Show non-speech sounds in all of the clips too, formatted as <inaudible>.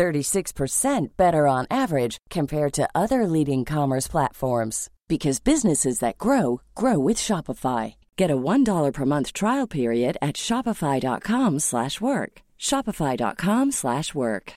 36% better on average compared to other leading commerce platforms because businesses that grow grow with Shopify. Get a $1 per month trial period at shopify.com/work. shopify.com/work.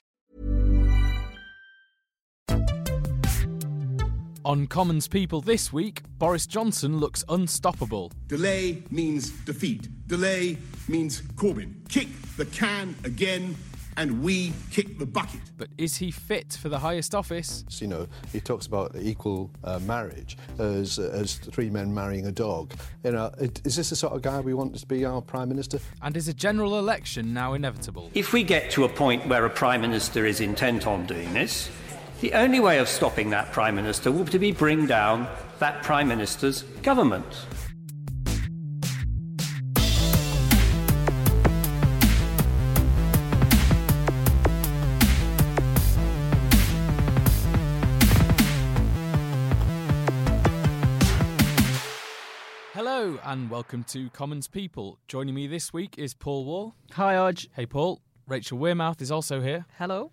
On Commons People this week, Boris Johnson looks unstoppable. Delay means defeat. Delay means Corbyn. Kick the can again and we kick the bucket. But is he fit for the highest office? You know, he talks about equal uh, marriage as as three men marrying a dog. You know, is this the sort of guy we want to be our prime minister? And is a general election now inevitable? If we get to a point where a prime minister is intent on doing this, the only way of stopping that prime minister will be to bring down that prime minister's government. Welcome to Commons People. Joining me this week is Paul Waugh. Hi, Arj. Hey, Paul. Rachel Wearmouth is also here. Hello.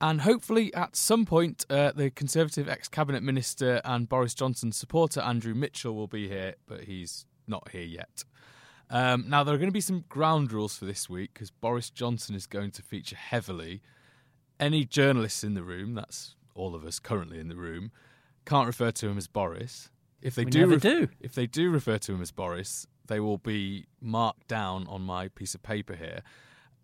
And hopefully, at some point, uh, the Conservative ex Cabinet Minister and Boris Johnson supporter Andrew Mitchell will be here, but he's not here yet. Um, now, there are going to be some ground rules for this week because Boris Johnson is going to feature heavily. Any journalists in the room, that's all of us currently in the room, can't refer to him as Boris. If they We do, ref- do. if they do refer to him as Boris, they will be marked down on my piece of paper here.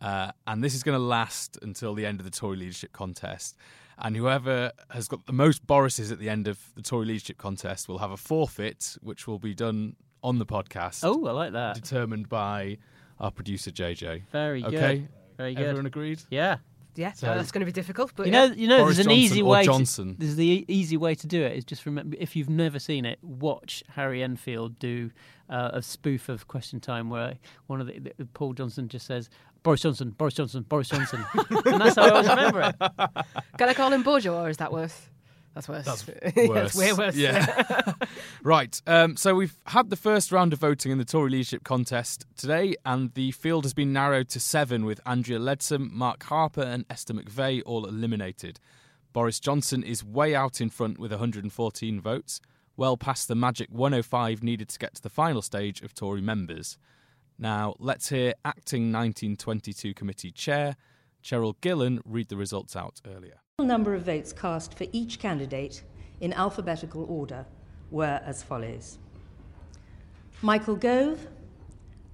Uh, and this is going to last until the end of the Tory leadership contest. And whoever has got the most Borises at the end of the Tory leadership contest will have a forfeit, which will be done on the podcast. Oh, I like that. Determined by our producer, JJ. Very good. Okay. Very good. Everyone agreed? Yeah. Yeah, So- no, that's going to be difficult. But You yeah. know, you know, Boris there's an Johnson easy way. Johnson? To, there's the e- easy way to do it is just remember if you've never seen it, watch Harry Enfield do uh, a spoof of Question Time where one of the, the Paul Johnson just says Boris Johnson, Boris Johnson, Boris Johnson, <laughs> and that's how I always remember it. Can I call him Bojo, or is that worse? That's worse. That's <laughs> worse. it's way worse. Yeah. <laughs> right. Um, so we've had the first round of voting in the Tory leadership contest today, and the field has been narrowed to seven, with Andrea Leadsom, Mark Harper, and Esther McVey all eliminated. Boris Johnson is way out in front with 114 votes, well past the magic 105 needed to get to the final stage of Tory members. Now, let's hear acting 1922 committee chair Cheryl Gillan read the results out earlier. The number of votes cast for each candidate in alphabetical order were as follows Michael Gove,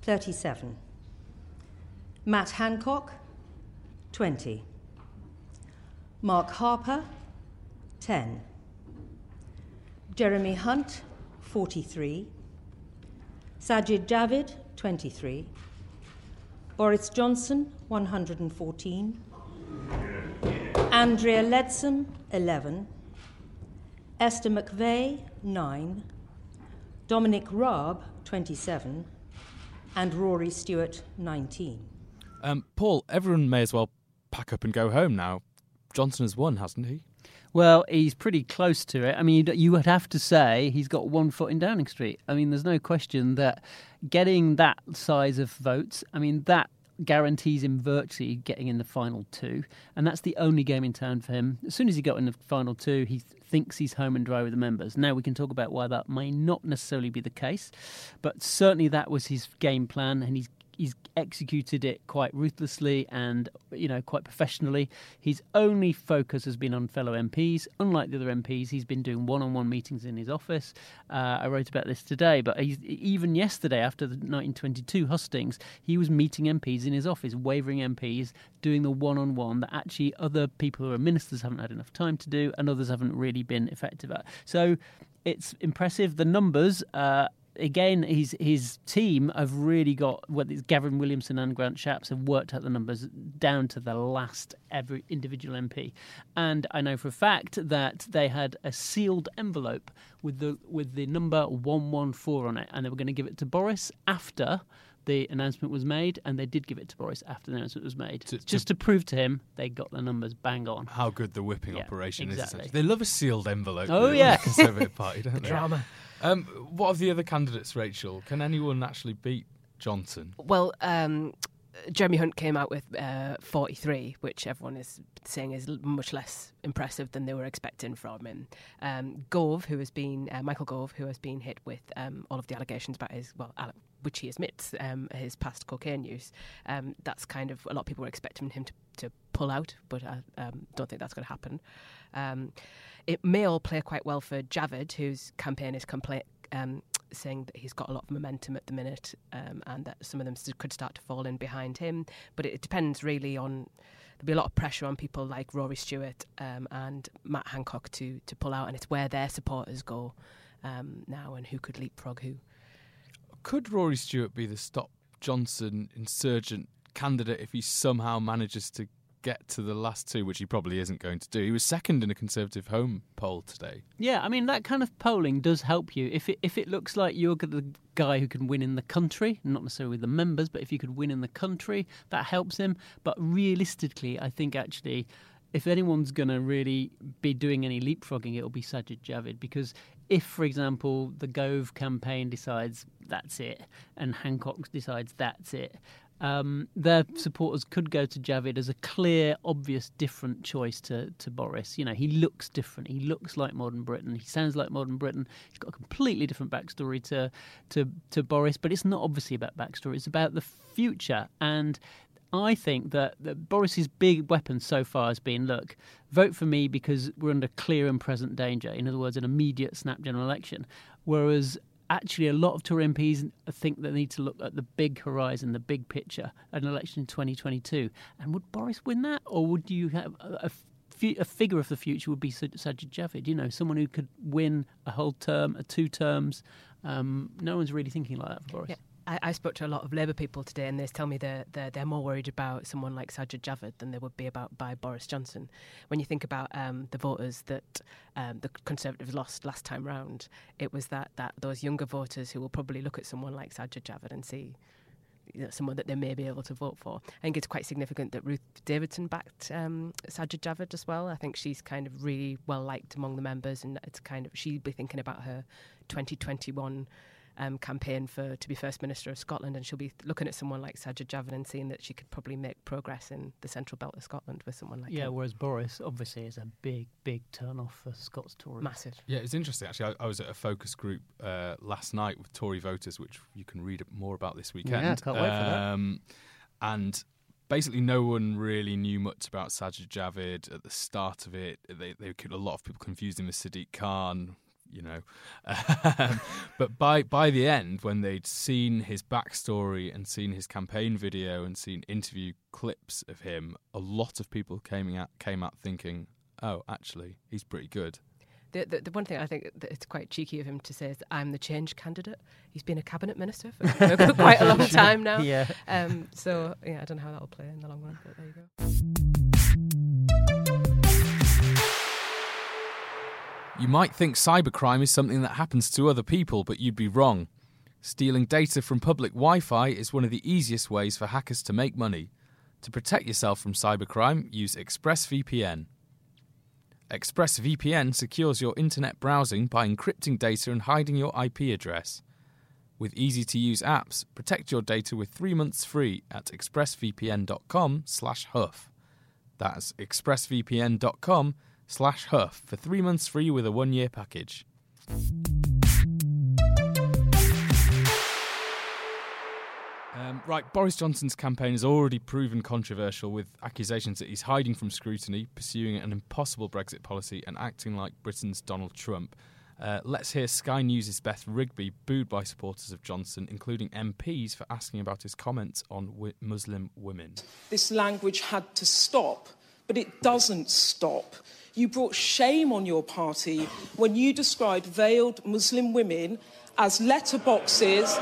37. Matt Hancock, 20. Mark Harper, 10. Jeremy Hunt, 43. Sajid Javid, 23. Boris Johnson, 114. Andrea Leadsom, 11. Esther McVey, 9. Dominic Raab, 27. And Rory Stewart, 19. Um, Paul, everyone may as well pack up and go home now. Johnson has won, hasn't he? Well, he's pretty close to it. I mean, you would have to say he's got one foot in Downing Street. I mean, there's no question that getting that size of votes, I mean, that guarantees him virtually getting in the final two. And that's the only game in town for him. As soon as he got in the final two, he thinks he's home and dry with the members. Now, we can talk about why that may not necessarily be the case, but certainly that was his game plan, and he's he's executed it quite ruthlessly and you know quite professionally. His only focus has been on fellow MPs. Unlike the other MPs, he's been doing one-on-one meetings in his office. Uh, I wrote about this today, but even yesterday after the 1922 hustings, he was meeting MPs in his office, wavering MPs, doing the one-on-one that actually other people who are ministers haven't had enough time to do, and others haven't really been effective at. So it's impressive. The numbers, uh, again, his his team have really got what well, Gavin Williamson and Grant Shapps have worked out the numbers down to the last every individual MP, and I know for a fact that they had a sealed envelope with the with the number one one four on it, and they were going to give it to Boris after the announcement was made, and they did give it to Boris after the announcement was made, to, just to, to prove to him they got the numbers bang on. How good the whipping yeah, operation exactly. is. They love a sealed envelope. Oh yeah, Conservative Party, don't <laughs> they? Drama. Um, what of the other candidates, Rachel? Can anyone actually beat Johnson? Well, um, Jeremy Hunt came out with uh, 43, which everyone is saying is much less impressive than they were expecting from him. Um, Gove, who has been uh, Michael Gove, who has been hit with um, all of the allegations about his well, which he admits um, his past cocaine use. Um, that's kind of a lot of people were expecting him to, to pull out, but I um, don't think that's going to happen. Um, it may all play quite well for Javid, whose campaign is complete um, saying that he's got a lot of momentum at the minute um, and that some of them could start to fall in behind him. But it depends really on. There'll be a lot of pressure on people like Rory Stewart um, and Matt Hancock to to pull out, and it's where their supporters go um, now, and who could leapfrog who. Could Rory Stewart be the stop Johnson insurgent candidate if he somehow manages to get to the last two, which he probably isn't going to do. He was second in a Conservative home poll today. Yeah, I mean that kind of polling does help you. If it if it looks like you're the guy who can win in the country, not necessarily with the members, but if you could win in the country, that helps him. But realistically, I think actually. If anyone's going to really be doing any leapfrogging, it'll be Sajid Javid because if, for example, the Gove campaign decides that's it and Hancock decides that's it, um, their supporters could go to Javid as a clear, obvious, different choice to, to Boris. You know, he looks different. He looks like modern Britain. He sounds like modern Britain. He's got a completely different backstory to to to Boris, but it's not obviously about backstory. It's about the future. And I think that, that Boris's big weapon so far has been look, vote for me because we're under clear and present danger. In other words, an immediate snap general election. Whereas actually a lot of Tory MPs think they need to look at the big horizon, the big picture, an election in 2022. And would Boris win that, or would you have a, a, a figure of the future would be Sajid Javid? You know, someone who could win a whole term, a two terms. Um, no one's really thinking like that for Boris. Yeah. I, I, spoke to a lot of Labour people today, and they tell me they're, they're, they're more worried about someone like Sajid Javid than they would be about by Boris Johnson. When you think about um, the voters that um, the Conservatives lost last time round, it was that, that those younger voters who will probably look at someone like Sajid Javid and see you know, someone that they may be able to vote for. I think it's quite significant that Ruth Davidson backed um, Sajid Javid as well. I think she's kind of really well liked among the members, and it's kind of she'd be thinking about her 2021 um, campaign for to be First Minister of Scotland, and she'll be looking at someone like Sajid Javid and seeing that she could probably make progress in the central belt of Scotland with someone like yeah. Him. Whereas Boris obviously is a big, big turn off for Scots Tories. Massive. Yeah, it's interesting actually. I, I was at a focus group uh, last night with Tory voters, which you can read more about this weekend. Yeah, can't wait for that. Um, and basically no one really knew much about Sajid Javid at the start of it. They, they a lot of people confused him with Sadiq Khan you know. Um, but by by the end, when they'd seen his backstory and seen his campaign video and seen interview clips of him, a lot of people came out came out thinking, "Oh, actually, he's pretty good." The, the, the, one thing I think that it's quite cheeky of him to say is I'm the change candidate. He's been a cabinet minister for, <laughs> quite a long time now. yeah. Um, so yeah, I don't know how that'll play in the long run, but there you go. You might think cybercrime is something that happens to other people, but you'd be wrong. Stealing data from public Wi Fi is one of the easiest ways for hackers to make money. To protect yourself from cybercrime, use ExpressVPN. ExpressVPN secures your internet browsing by encrypting data and hiding your IP address. With easy to use apps, protect your data with 3 months free at expressvpn.com slash huff. That's expressvpn.com slash huff for three months free with a one year package. Um, right, Boris Johnson's campaign has already proven controversial with accusations that he's hiding from scrutiny, pursuing an impossible Brexit policy, and acting like Britain's Donald Trump. Uh, let's hear Sky News' Beth Rigby booed by supporters of Johnson, including MPs, for asking about his comments on wi- Muslim women. This language had to stop but it doesn't stop. You brought shame on your party when you described veiled Muslim women as letterboxes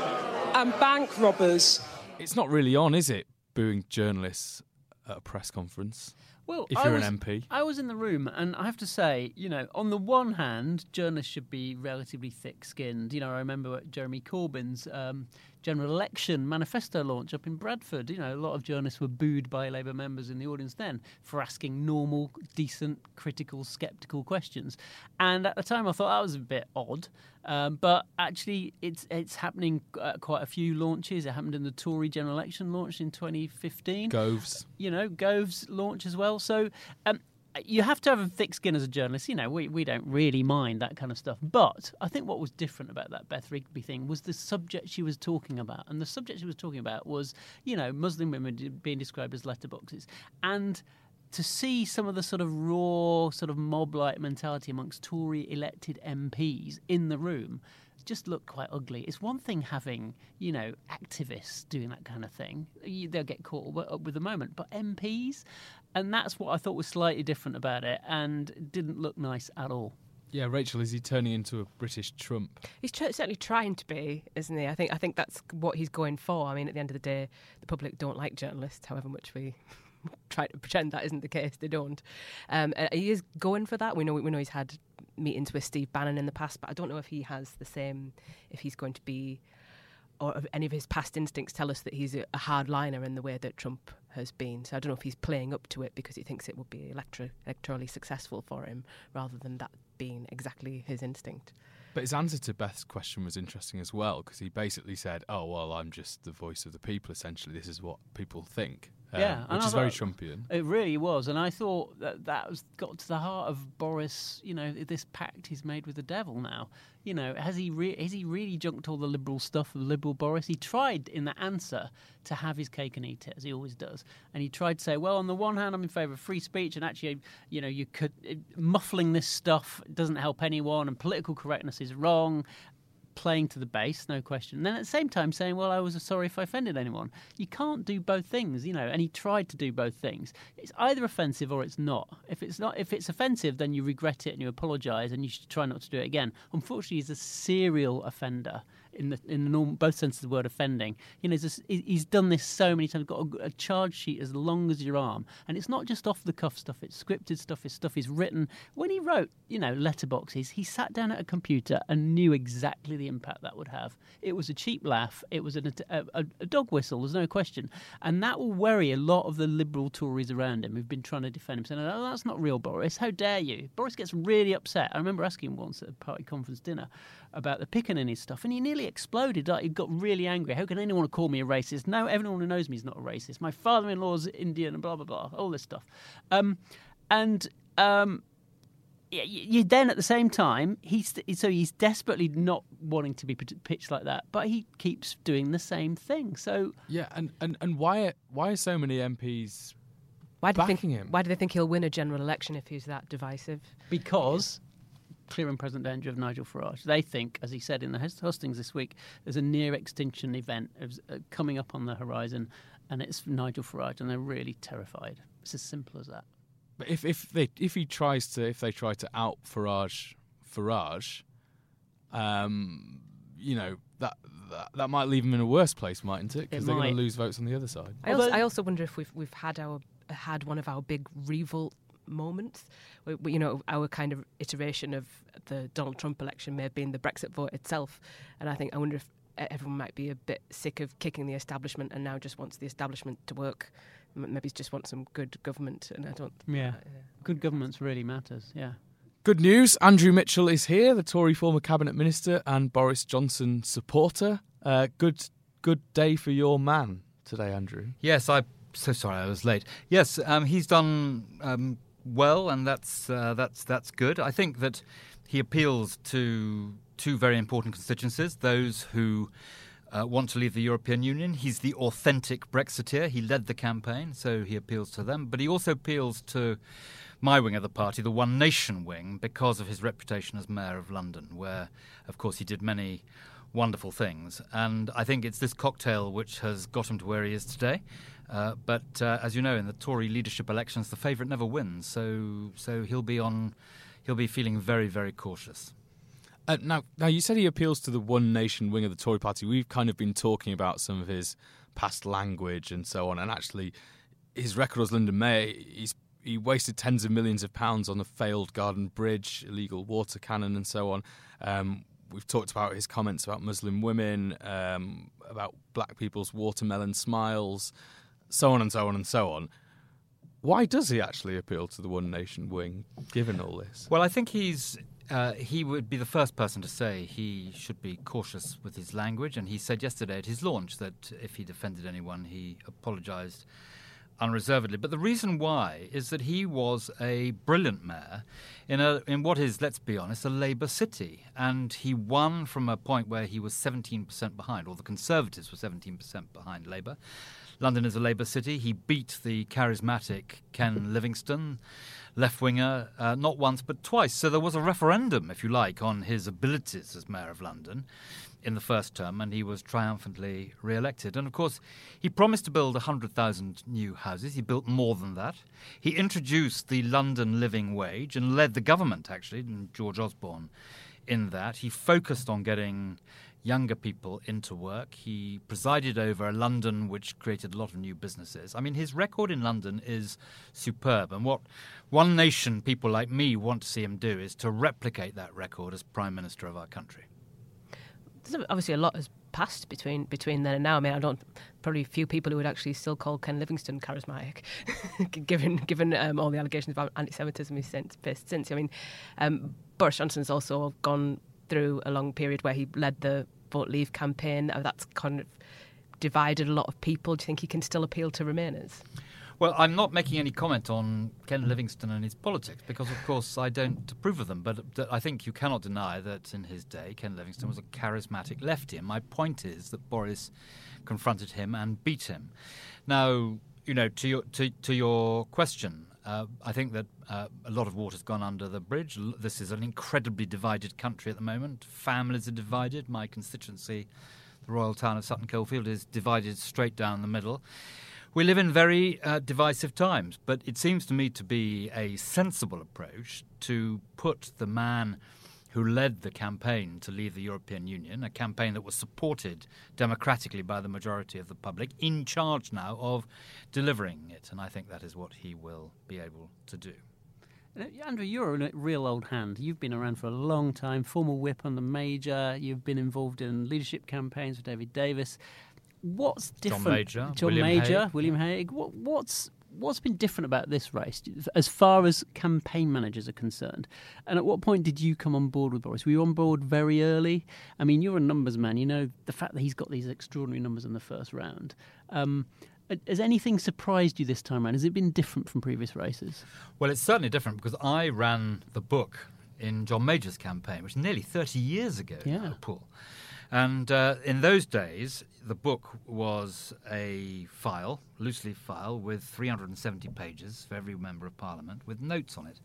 and bank robbers. It's not really on, is it? Booing journalists at a press conference. Well, if you're was, an MP. I was in the room, and I have to say, you know, on the one hand, journalists should be relatively thick-skinned. You know, I remember Jeremy Corbyn's um, general election manifesto launch up in Bradford. You know, a lot of journalists were booed by Labour members in the audience then for asking normal, decent, critical, sceptical questions. And at the time, I thought that was a bit odd. Um, but actually, it's it's happening at quite a few launches. It happened in the Tory general election launch in 2015. Goves. You know, Gove's launch as well. So um, you have to have a thick skin as a journalist. You know, we, we don't really mind that kind of stuff. But I think what was different about that Beth Rigby thing was the subject she was talking about. And the subject she was talking about was, you know, Muslim women being described as letterboxes. And to see some of the sort of raw, sort of mob like mentality amongst Tory elected MPs in the room just looked quite ugly. It's one thing having, you know, activists doing that kind of thing. They'll get caught up with the moment. But MPs, and that's what I thought was slightly different about it and didn't look nice at all. Yeah, Rachel, is he turning into a British Trump? He's tr- certainly trying to be, isn't he? I think I think that's what he's going for. I mean, at the end of the day, the public don't like journalists, however much we <laughs> try to pretend that isn't the case. They don't. Um, he is going for that. We know we know he's had meetings with Steve Bannon in the past, but I don't know if he has the same. If he's going to be, or any of his past instincts tell us that he's a, a hardliner in the way that Trump has been. So I don't know if he's playing up to it because he thinks it would be electro- electorally successful for him, rather than that being exactly his instinct. But his answer to Beth's question was interesting as well because he basically said, "Oh well, I'm just the voice of the people. Essentially, this is what people think." Um, yeah, which is very Trumpian. It really was, and I thought that that was got to the heart of Boris. You know, this pact he's made with the devil now. You know, has he re- has he really junked all the liberal stuff of liberal Boris? He tried in the answer to have his cake and eat it, as he always does, and he tried to say, "Well, on the one hand, I'm in favour of free speech, and actually, you know, you could muffling this stuff doesn't help anyone, and political correctness is wrong." Playing to the base, no question. And then at the same time saying, well, I was sorry if I offended anyone. You can't do both things, you know, and he tried to do both things. It's either offensive or it's not. If it's not if it's offensive, then you regret it and you apologise and you should try not to do it again. Unfortunately, he's a serial offender in the in the both senses of the word offending. You know, he's, he's done this so many times. Got a, a, charge sheet as long as your arm, and it's not just off the cuff stuff. It's scripted stuff. It's stuff he's written. When he wrote, you know, letterboxes, he sat down at a computer and knew exactly the impact that would have. It was a cheap laugh. It was a, a, a dog whistle. There's no question, and that will worry a lot of the liberal Tories around him who've been trying to defend him, saying, "Oh, that's not real, Boris. How dare you?" Boris gets really upset. I remember asking him once at a party conference dinner about the Piccaninny stuff, and he nearly exploded. Like he got really angry. How can anyone call me a racist? No, everyone who knows me is not a racist. My father-in-law's Indian, and blah blah blah. All this stuff, um, and um, you, you then at the same time he's so he's desperately not wanting to be pitched like that, but he keeps doing the same thing. So yeah, and and and why why are so many MPs? Why do, backing think, him? why do they think he'll win a general election if he's that divisive? Because clear and present danger of Nigel Farage. They think, as he said in the hustings this week, there's a near extinction event uh, coming up on the horizon, and it's Nigel Farage, and they're really terrified. It's as simple as that. But if if they if he tries to if they try to out Farage Farage, um, you know that, that, that might leave him in a worse place, mightn't it? Because they're going to lose votes on the other side. I also, I also wonder if we've we've had our had one of our big revolt moments. We, you know, our kind of iteration of the Donald Trump election may have been the Brexit vote itself, and I think I wonder if everyone might be a bit sick of kicking the establishment and now just wants the establishment to work. Maybe just want some good government, and I don't. Yeah, uh, good governance really matters. Yeah. Good news. Andrew Mitchell is here, the Tory former cabinet minister and Boris Johnson supporter. Uh, good, good day for your man today, Andrew. Yes, I'm So sorry, I was late. Yes, um, he's done um, well, and that's uh, that's that's good. I think that he appeals to two very important constituencies: those who uh, want to leave the European Union. He's the authentic Brexiteer. He led the campaign, so he appeals to them. But he also appeals to my wing of the party, the One Nation wing, because of his reputation as mayor of London, where, of course, he did many wonderful things. And I think it's this cocktail which has got him to where he is today. Uh, but uh, as you know, in the Tory leadership elections, the favourite never wins. So, so he'll be on. He'll be feeling very, very cautious. Uh, now, now you said he appeals to the one nation wing of the Tory party. We've kind of been talking about some of his past language and so on, and actually, his record as London Mayor, he's he wasted tens of millions of pounds on a failed garden bridge, illegal water cannon, and so on. Um, we've talked about his comments about Muslim women, um, about black people's watermelon smiles, so on and so on and so on. Why does he actually appeal to the one nation wing, given all this? Well, I think he's uh, he would be the first person to say he should be cautious with his language, and he said yesterday at his launch that if he defended anyone, he apologised unreservedly. But the reason why is that he was a brilliant mayor in a in what is, let's be honest, a Labour city, and he won from a point where he was 17% behind, or the Conservatives were 17% behind Labour. London is a Labour city. He beat the charismatic Ken Livingstone, left winger, uh, not once but twice. So there was a referendum, if you like, on his abilities as Mayor of London in the first term, and he was triumphantly re elected. And of course, he promised to build 100,000 new houses. He built more than that. He introduced the London living wage and led the government, actually, and George Osborne in that. He focused on getting younger people into work. He presided over a London, which created a lot of new businesses. I mean, his record in London is superb. And what one nation people like me want to see him do is to replicate that record as Prime Minister of our country. There's obviously a lot has passed between between then and now. I mean, I don't probably few people who would actually still call Ken Livingstone charismatic, <laughs> given given um, all the allegations about anti-Semitism he's since faced since. I mean, um, Boris Johnson's also gone through a long period where he led the Vote Leave campaign. Uh, that's kind of divided a lot of people. Do you think he can still appeal to Remainers? Well, I'm not making any comment on Ken Livingstone and his politics because, of course, I don't approve of them. But I think you cannot deny that in his day, Ken Livingstone was a charismatic lefty. And my point is that Boris confronted him and beat him. Now, you know, to your to, to your question, uh, I think that uh, a lot of water's gone under the bridge. This is an incredibly divided country at the moment. Families are divided. My constituency, the royal town of Sutton Coldfield, is divided straight down the middle. We live in very uh, divisive times, but it seems to me to be a sensible approach to put the man who led the campaign to leave the European Union, a campaign that was supported democratically by the majority of the public, in charge now of delivering it. And I think that is what he will be able to do. Uh, Andrew, you're a real old hand. You've been around for a long time, former whip on the major. You've been involved in leadership campaigns for David Davis. What's different? John Major, John William Major, Hague. William Hague. What, what's what's been different about this race as far as campaign managers are concerned? And at what point did you come on board with Boris? Were you on board very early? I mean, you're a numbers man. You know the fact that he's got these extraordinary numbers in the first round. Um, has anything surprised you this time around? Has it been different from previous races? Well, it's certainly different because I ran the book in John Major's campaign, which is nearly 30 years ago Yeah. Paul. And uh, in those days, the book was a file, loose leaf file, with 370 pages for every member of parliament, with notes on it.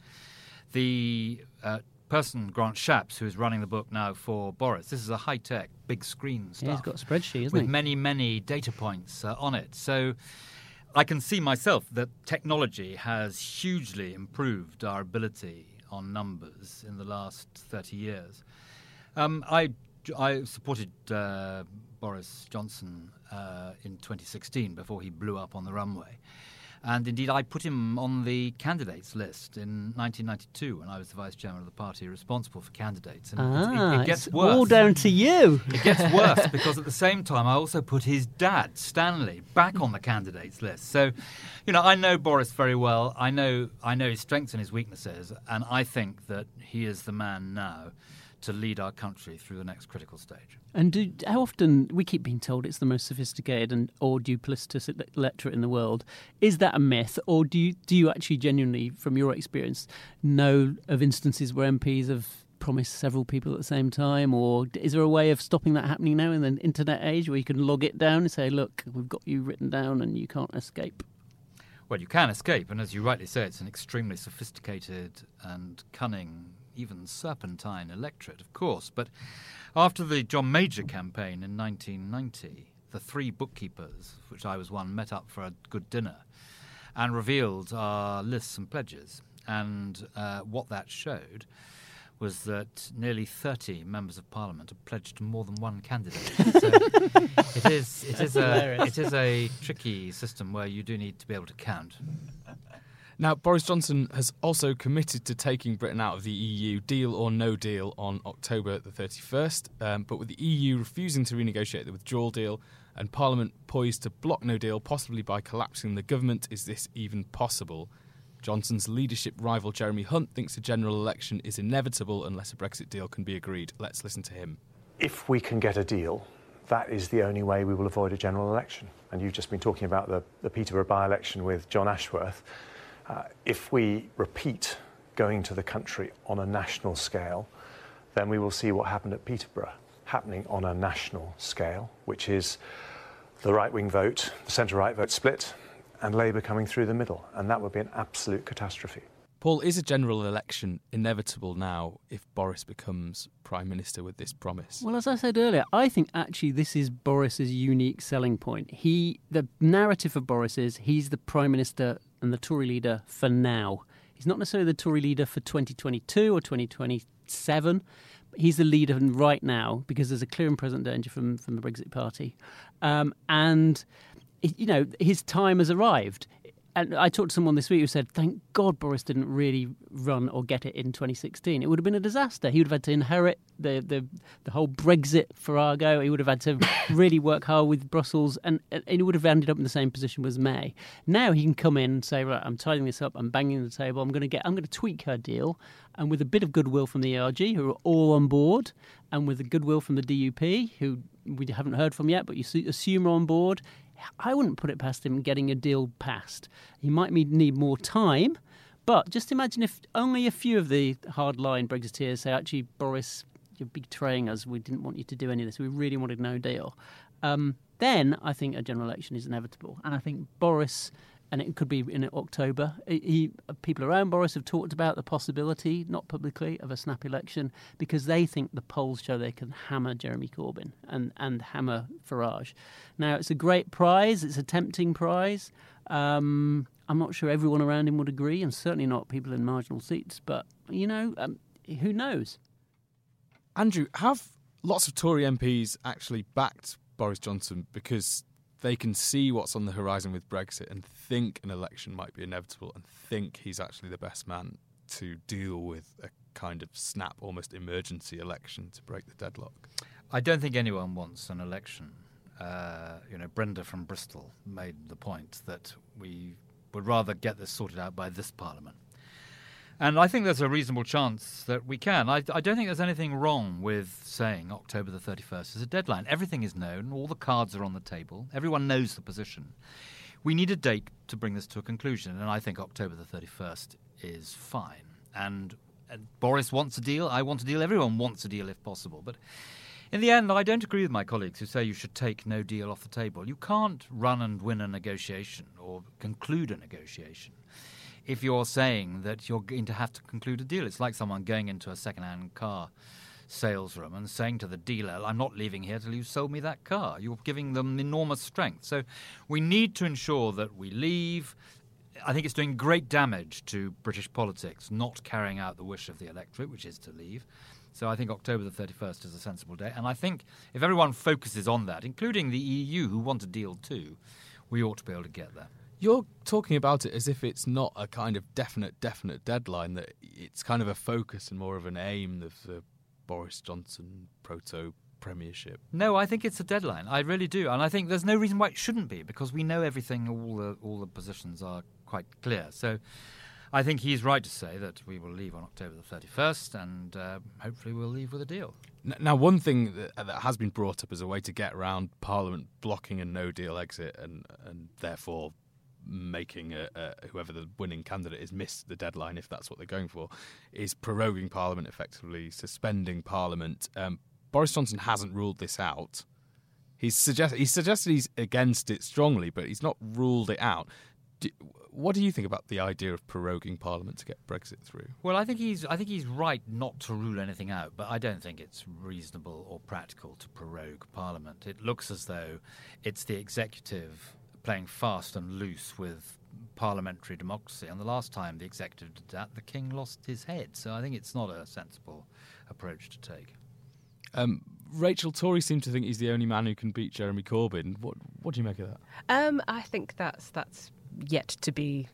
The uh, person, Grant Shapps, who is running the book now for Boris, this is a high tech, big screen stuff. Yeah, he's got a spreadsheet, isn't with he? many, many data points uh, on it. So I can see myself that technology has hugely improved our ability on numbers in the last 30 years. Um, I, I supported uh, Boris Johnson uh, in 2016 before he blew up on the runway. And indeed, I put him on the candidates list in 1992 when I was the vice chairman of the party responsible for candidates. And it- Ah, it, it gets it's worse. all down to you. It gets worse because at the same time, I also put his dad, Stanley, back on the candidates list. So, you know, I know Boris very well. I know, I know his strengths and his weaknesses, and I think that he is the man now to lead our country through the next critical stage. And do, how often we keep being told it's the most sophisticated and or duplicitous electorate in the world? Is that a myth, or do you do you actually genuinely, from your experience, know of instances where MPs have promised several people at the same time, or is there a way of stopping that happening now in the internet age where you can log it down and say, "Look, we've got you written down and you can't escape"? Well, you can escape, and as you rightly say, it's an extremely sophisticated and cunning even serpentine electorate, of course. But after the John Major campaign in 1990, the three bookkeepers, which I was one, met up for a good dinner and revealed our lists and pledges. And uh, what that showed was that nearly 30 members of parliament have pledged to more than one candidate. so <laughs> it is it is a it is a tricky system where you do need to be able to count. Now, Boris Johnson has also committed to taking Britain out of the EU, deal or no deal, on October the 31st. Um, but with the EU refusing to renegotiate the withdrawal deal and Parliament poised to block no deal, possibly by collapsing the government, is this even possible? Johnson's leadership rival Jeremy Hunt thinks a general election is inevitable unless a Brexit deal can be agreed. Let's listen to him. If we can get a deal, that is the only way we will avoid a general election. And you've just been talking about the, the Peterborough by election with Jon Ashworth. Uh, if we repeat going to the country on a national scale, then we will see what happened at Peterborough happening on a national scale, which is the right wing vote, the centre right vote split, and Labour coming through the middle. And that would be an absolute catastrophe. Paul, is a general election inevitable now if Boris becomes Prime Minister with this promise? Well, as I said earlier, I think actually this is Boris's unique selling point. He, the narrative for Boris is he's the Prime Minister and the Tory leader for now. He's not necessarily the Tory leader for 2022 or 2027. He's the leader right now because there's a clear and present danger from, from the Brexit Party. Um, and, you know, his time has arrived and I talked to someone this week who said, "Thank God Boris didn't really run or get it in 2016. It would have been a disaster. He would have had to inherit the the, the whole Brexit farrago. He would have had to <laughs> really work hard with Brussels, and, and he would have ended up in the same position as May. Now he can come in and say, right, I'm tidying this up. I'm banging the table. I'm going to get. I'm going to tweak her deal, and with a bit of goodwill from the ERG, who are all on board, and with the goodwill from the DUP, who we haven't heard from yet, but you assume are on board. I wouldn't put it past him getting a deal passed. He might need more time, but just imagine if only a few of the hardline Brexiteers say, actually, Boris, you're betraying us. We didn't want you to do any of this. We really wanted no deal. Um, then I think a general election is inevitable. And I think Boris and it could be in October. He, people around Boris have talked about the possibility, not publicly, of a snap election because they think the polls show they can hammer Jeremy Corbyn and, and hammer Farage. Now, it's a great prize, it's a tempting prize. Um, I'm not sure everyone around him would agree, and certainly not people in marginal seats, but, you know, um, who knows? Andrew, have lots of Tory MPs actually backed Boris Johnson because they can see what's on the horizon with Brexit and think an election might be inevitable and think he's actually the best man to deal with a kind of snap, almost emergency election to break the deadlock? I don't think anyone wants an election. Uh, you know, Brenda from Bristol made the point that we would rather get this sorted out by this parliament. And I think there's a reasonable chance that we can. I, I, don't think there's anything wrong with saying October the 31st is a deadline. Everything is known, all the cards are on the table, everyone knows the position. We need a date to bring this to a conclusion, and I think October the 31st is fine. And, and Boris wants a deal, I want a deal, everyone wants a deal if possible. But in the end, I don't agree with my colleagues who say you should take no deal off the table. You can't run and win a negotiation or conclude a negotiation if you're saying that you're going to have to conclude a deal. It's like someone going into a second-hand car sales room and saying to the dealer, I'm not leaving here till you've sold me that car. You're giving them enormous strength. So we need to ensure that we leave. I think it's doing great damage to British politics not carrying out the wish of the electorate, which is to leave. So I think October the 31st is a sensible day. And I think if everyone focuses on that, including the EU, who want a deal too, we ought to be able to get there. You're talking about it as if it's not a kind of definite, definite deadline, that it's kind of a focus and more of an aim of the Boris Johnson proto premiership. No, I think it's a deadline. I really do. And I think there's no reason why it shouldn't be because we know everything, all the, all the positions are quite clear. So I think he's right to say that we will leave on October the 31st and uh, hopefully we'll leave with a deal. Now, one thing that, that, has been brought up as a way to get around Parliament blocking a no deal exit and, and therefore making a, a, whoever the winning candidate is miss the deadline if that's what they're going for is proroguing Parliament effectively, suspending Parliament. Um, Boris Johnson hasn't ruled this out. He's, suggest- he's suggested he's against it strongly, but he's not ruled it out. Do, what do you think about the idea of proroguing Parliament to get Brexit through? Well, I think he's I think he's right not to rule anything out, but I don't think it's reasonable or practical to prorogue Parliament. It looks as though it's the executive playing fast and loose with parliamentary democracy. And the last time the executive did that, the king lost his head. So I think it's not a sensible approach to take. Um, Rachel Tory seemed to think he's the only man who can beat Jeremy Corbyn. What what do you make of that? Um, I think that's that's yet to be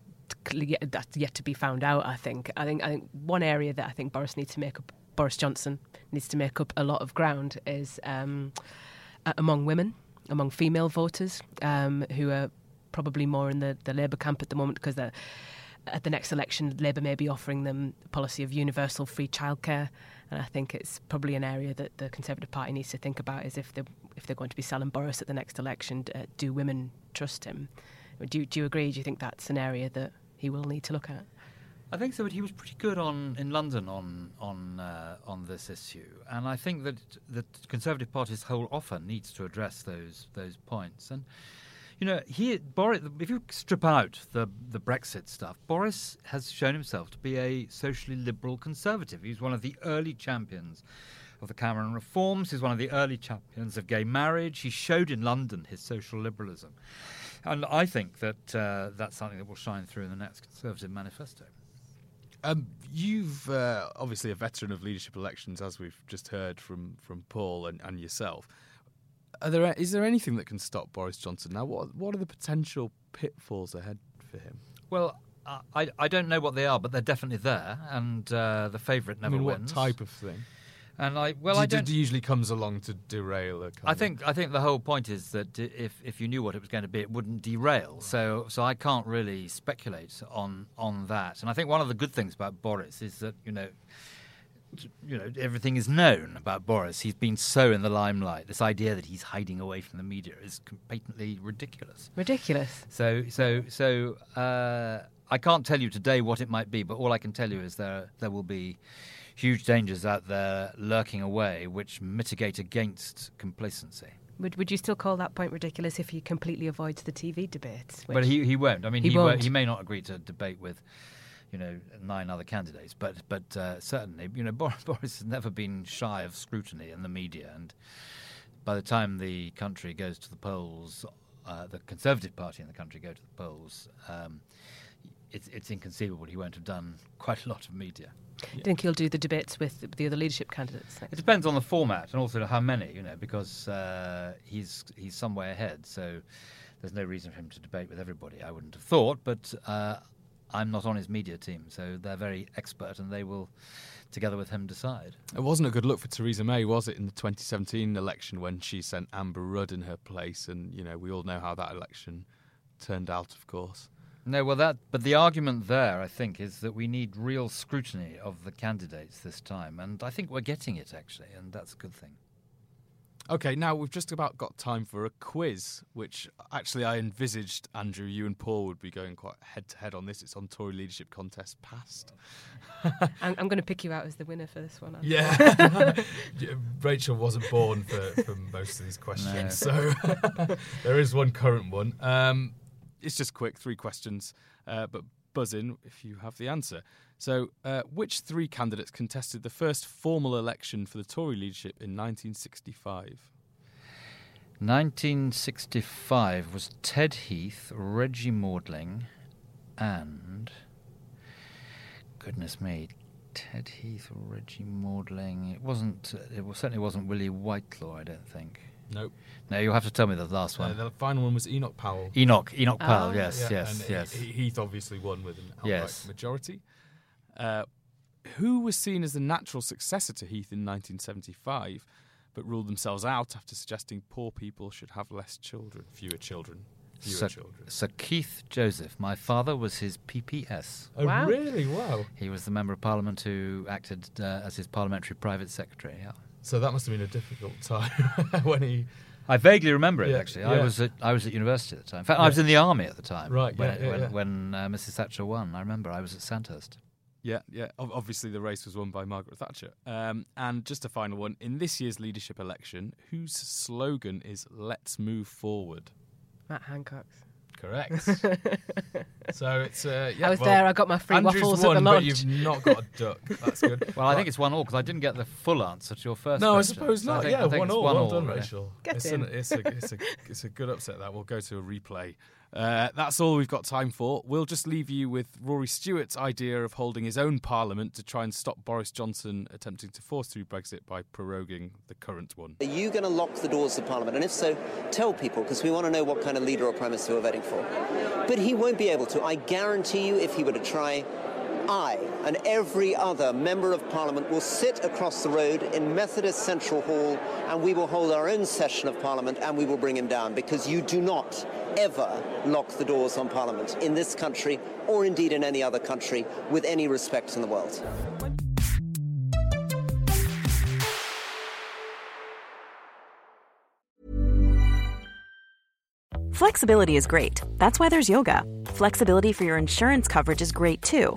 that's yet to be found out. I think. I think. I think one area that I think Boris needs to make up. Boris Johnson needs to make up a lot of ground is um, among women, among female voters um, who are probably more in the, the Labour camp at the moment because at the next election, Labour may be offering them a policy of universal free childcare. And I think it's probably an area that the Conservative Party needs to think about is if they're, if they're going to be selling Boris at the next election, uh, do women trust him? Do, do you agree? Do you think that's an area that he will need to look at? I think so, but he was pretty good on in London on on uh, on this issue, and I think that the Conservative Party's whole offer needs to address those those points. And you know, he Boris. If you strip out the the Brexit stuff, Boris has shown himself to be a socially liberal conservative. He's one of the early champions of the Cameron reforms. He's one of the early champions of gay marriage. He showed in London his social liberalism, and I think that uh, that's something that will shine through in the next Conservative manifesto. Um, you've uh, obviously a veteran of leadership elections, as we've just heard from from Paul and, and yourself. Are there is there anything that can stop Boris Johnson now? What what are the potential pitfalls ahead for him? Well, I I don't know what they are, but they're definitely there, and uh, the favourite never I mean, wins. What type of thing? And I well, D- I don't. usually comes along to derail a. I think I think the whole point is that if if you knew what it was going to be, it wouldn't derail. So so I can't really speculate on on that. And I think one of the good things about Boris is that you know you know everything is known about Boris. He's been so in the limelight. This idea that he's hiding away from the media is patently ridiculous. Ridiculous. So so so uh, I can't tell you today what it might be, but all I can tell you is there there will be huge dangers out there lurking away, which mitigate against complacency. Would Would you still call that point ridiculous if he completely avoids the TV debates? But he he won't. I mean, he, he, won't. he may not agree to debate with you know nine other candidates, but but uh, certainly you know <laughs> Boris, Boris has never been shy of scrutiny in the media, and by the time the country goes to the polls, uh, the Conservative Party in the country go to the polls. Um, it's, it's inconceivable he won't have done quite a lot of media. Do you think he'll do the debates with the other leadership candidates? It depends on the format and also how many, you know, because uh, he's he's some way ahead, so there's no reason for him to debate with everybody. I wouldn't have thought, but uh, I'm not on his media team, so they're very expert, and they will, together with him, decide. It wasn't a good look for Theresa May, was it, in the 2017 election when she sent Amber Rudd in her place, and you know we all know how that election turned out, of course. No, well, that. But the argument there, I think, is that we need real scrutiny of the candidates this time, and I think we're getting it actually, and that's a good thing. Okay, now we've just about got time for a quiz, which actually I envisaged, Andrew, you and Paul would be going quite head to head on this. It's on Tory leadership contest past. <laughs> I'm, I'm going to pick you out as the winner for this one. Andy. <laughs> Yeah. Rachel wasn't born for, for most of these <laughs> questions, so there is one current one. Um, it's just quick, three questions, uh, but buzz in if you have the answer. So, uh, which three candidates contested the first formal election for the Tory leadership in 1965? 1965 was Ted Heath, Reggie Maudling, and. Goodness me, Ted Heath, or Reggie Maudling. It wasn't. It certainly wasn't Willie Whitelaw. I don't think. Nope. No, you'll have to tell me the last one. Uh, the final one was Enoch Powell. Enoch, Enoch Powell. Oh. Yes, Yeah, yes, and yes. He- Heath obviously won with an outright Yes. majority. Uh, who was seen as the natural successor to Heath in 1975, but ruled themselves out after suggesting poor people should have less children, fewer children, fewer Sir, children? Sir Keith Joseph. My father was his PPS. Oh, Wow. really? Wow. He was the member of parliament who acted uh, as his parliamentary private secretary. Yeah. So that must have been a difficult time <laughs> when he. I vaguely remember it Yeah, actually. I was at I was at university at the time. In fact, I was in the army at the time. Right, When, yeah, yeah, when, yeah. when uh, Mrs. Thatcher won, I remember I was at Sandhurst. Yeah, yeah. Ob- Obviously, the race was won by Margaret Thatcher. Um, and just a final one in this year's leadership election, whose slogan is "Let's move forward"? Matt Hancock's. Correct. <laughs> so it's uh, yeah. I was well, there, I got my free Andrew's waffles at won, the but you've not got a duck. That's good. <laughs> Well, I think it's one all because I didn't get the full answer to your first No, I question. suppose So I not. think- yeah, I think one all. one well all, done, yeah. Rachel. Get it's, in. An, it's, a, it's, a, it's a good upset. That we'll go to a replay. Uh, that's all we've got time for. We'll just leave you with Rory Stewart's idea of holding his own parliament to try and stop Boris Johnson attempting to force through Brexit by proroguing the current one. Are you going to lock the doors of Parliament? And if so, tell people, because we want to know what kind of leader or prime minister we're voting for. But he won't be able to. I guarantee you, if he were to try, I and every other member of Parliament will sit across the road in Methodist Central Hall and we will hold our own session of Parliament and we will bring him down because you do not ever lock the doors on Parliament in this country or indeed in any other country with any respect in the world. Flexibility is great. That's why there's yoga. Flexibility for your insurance coverage is great too.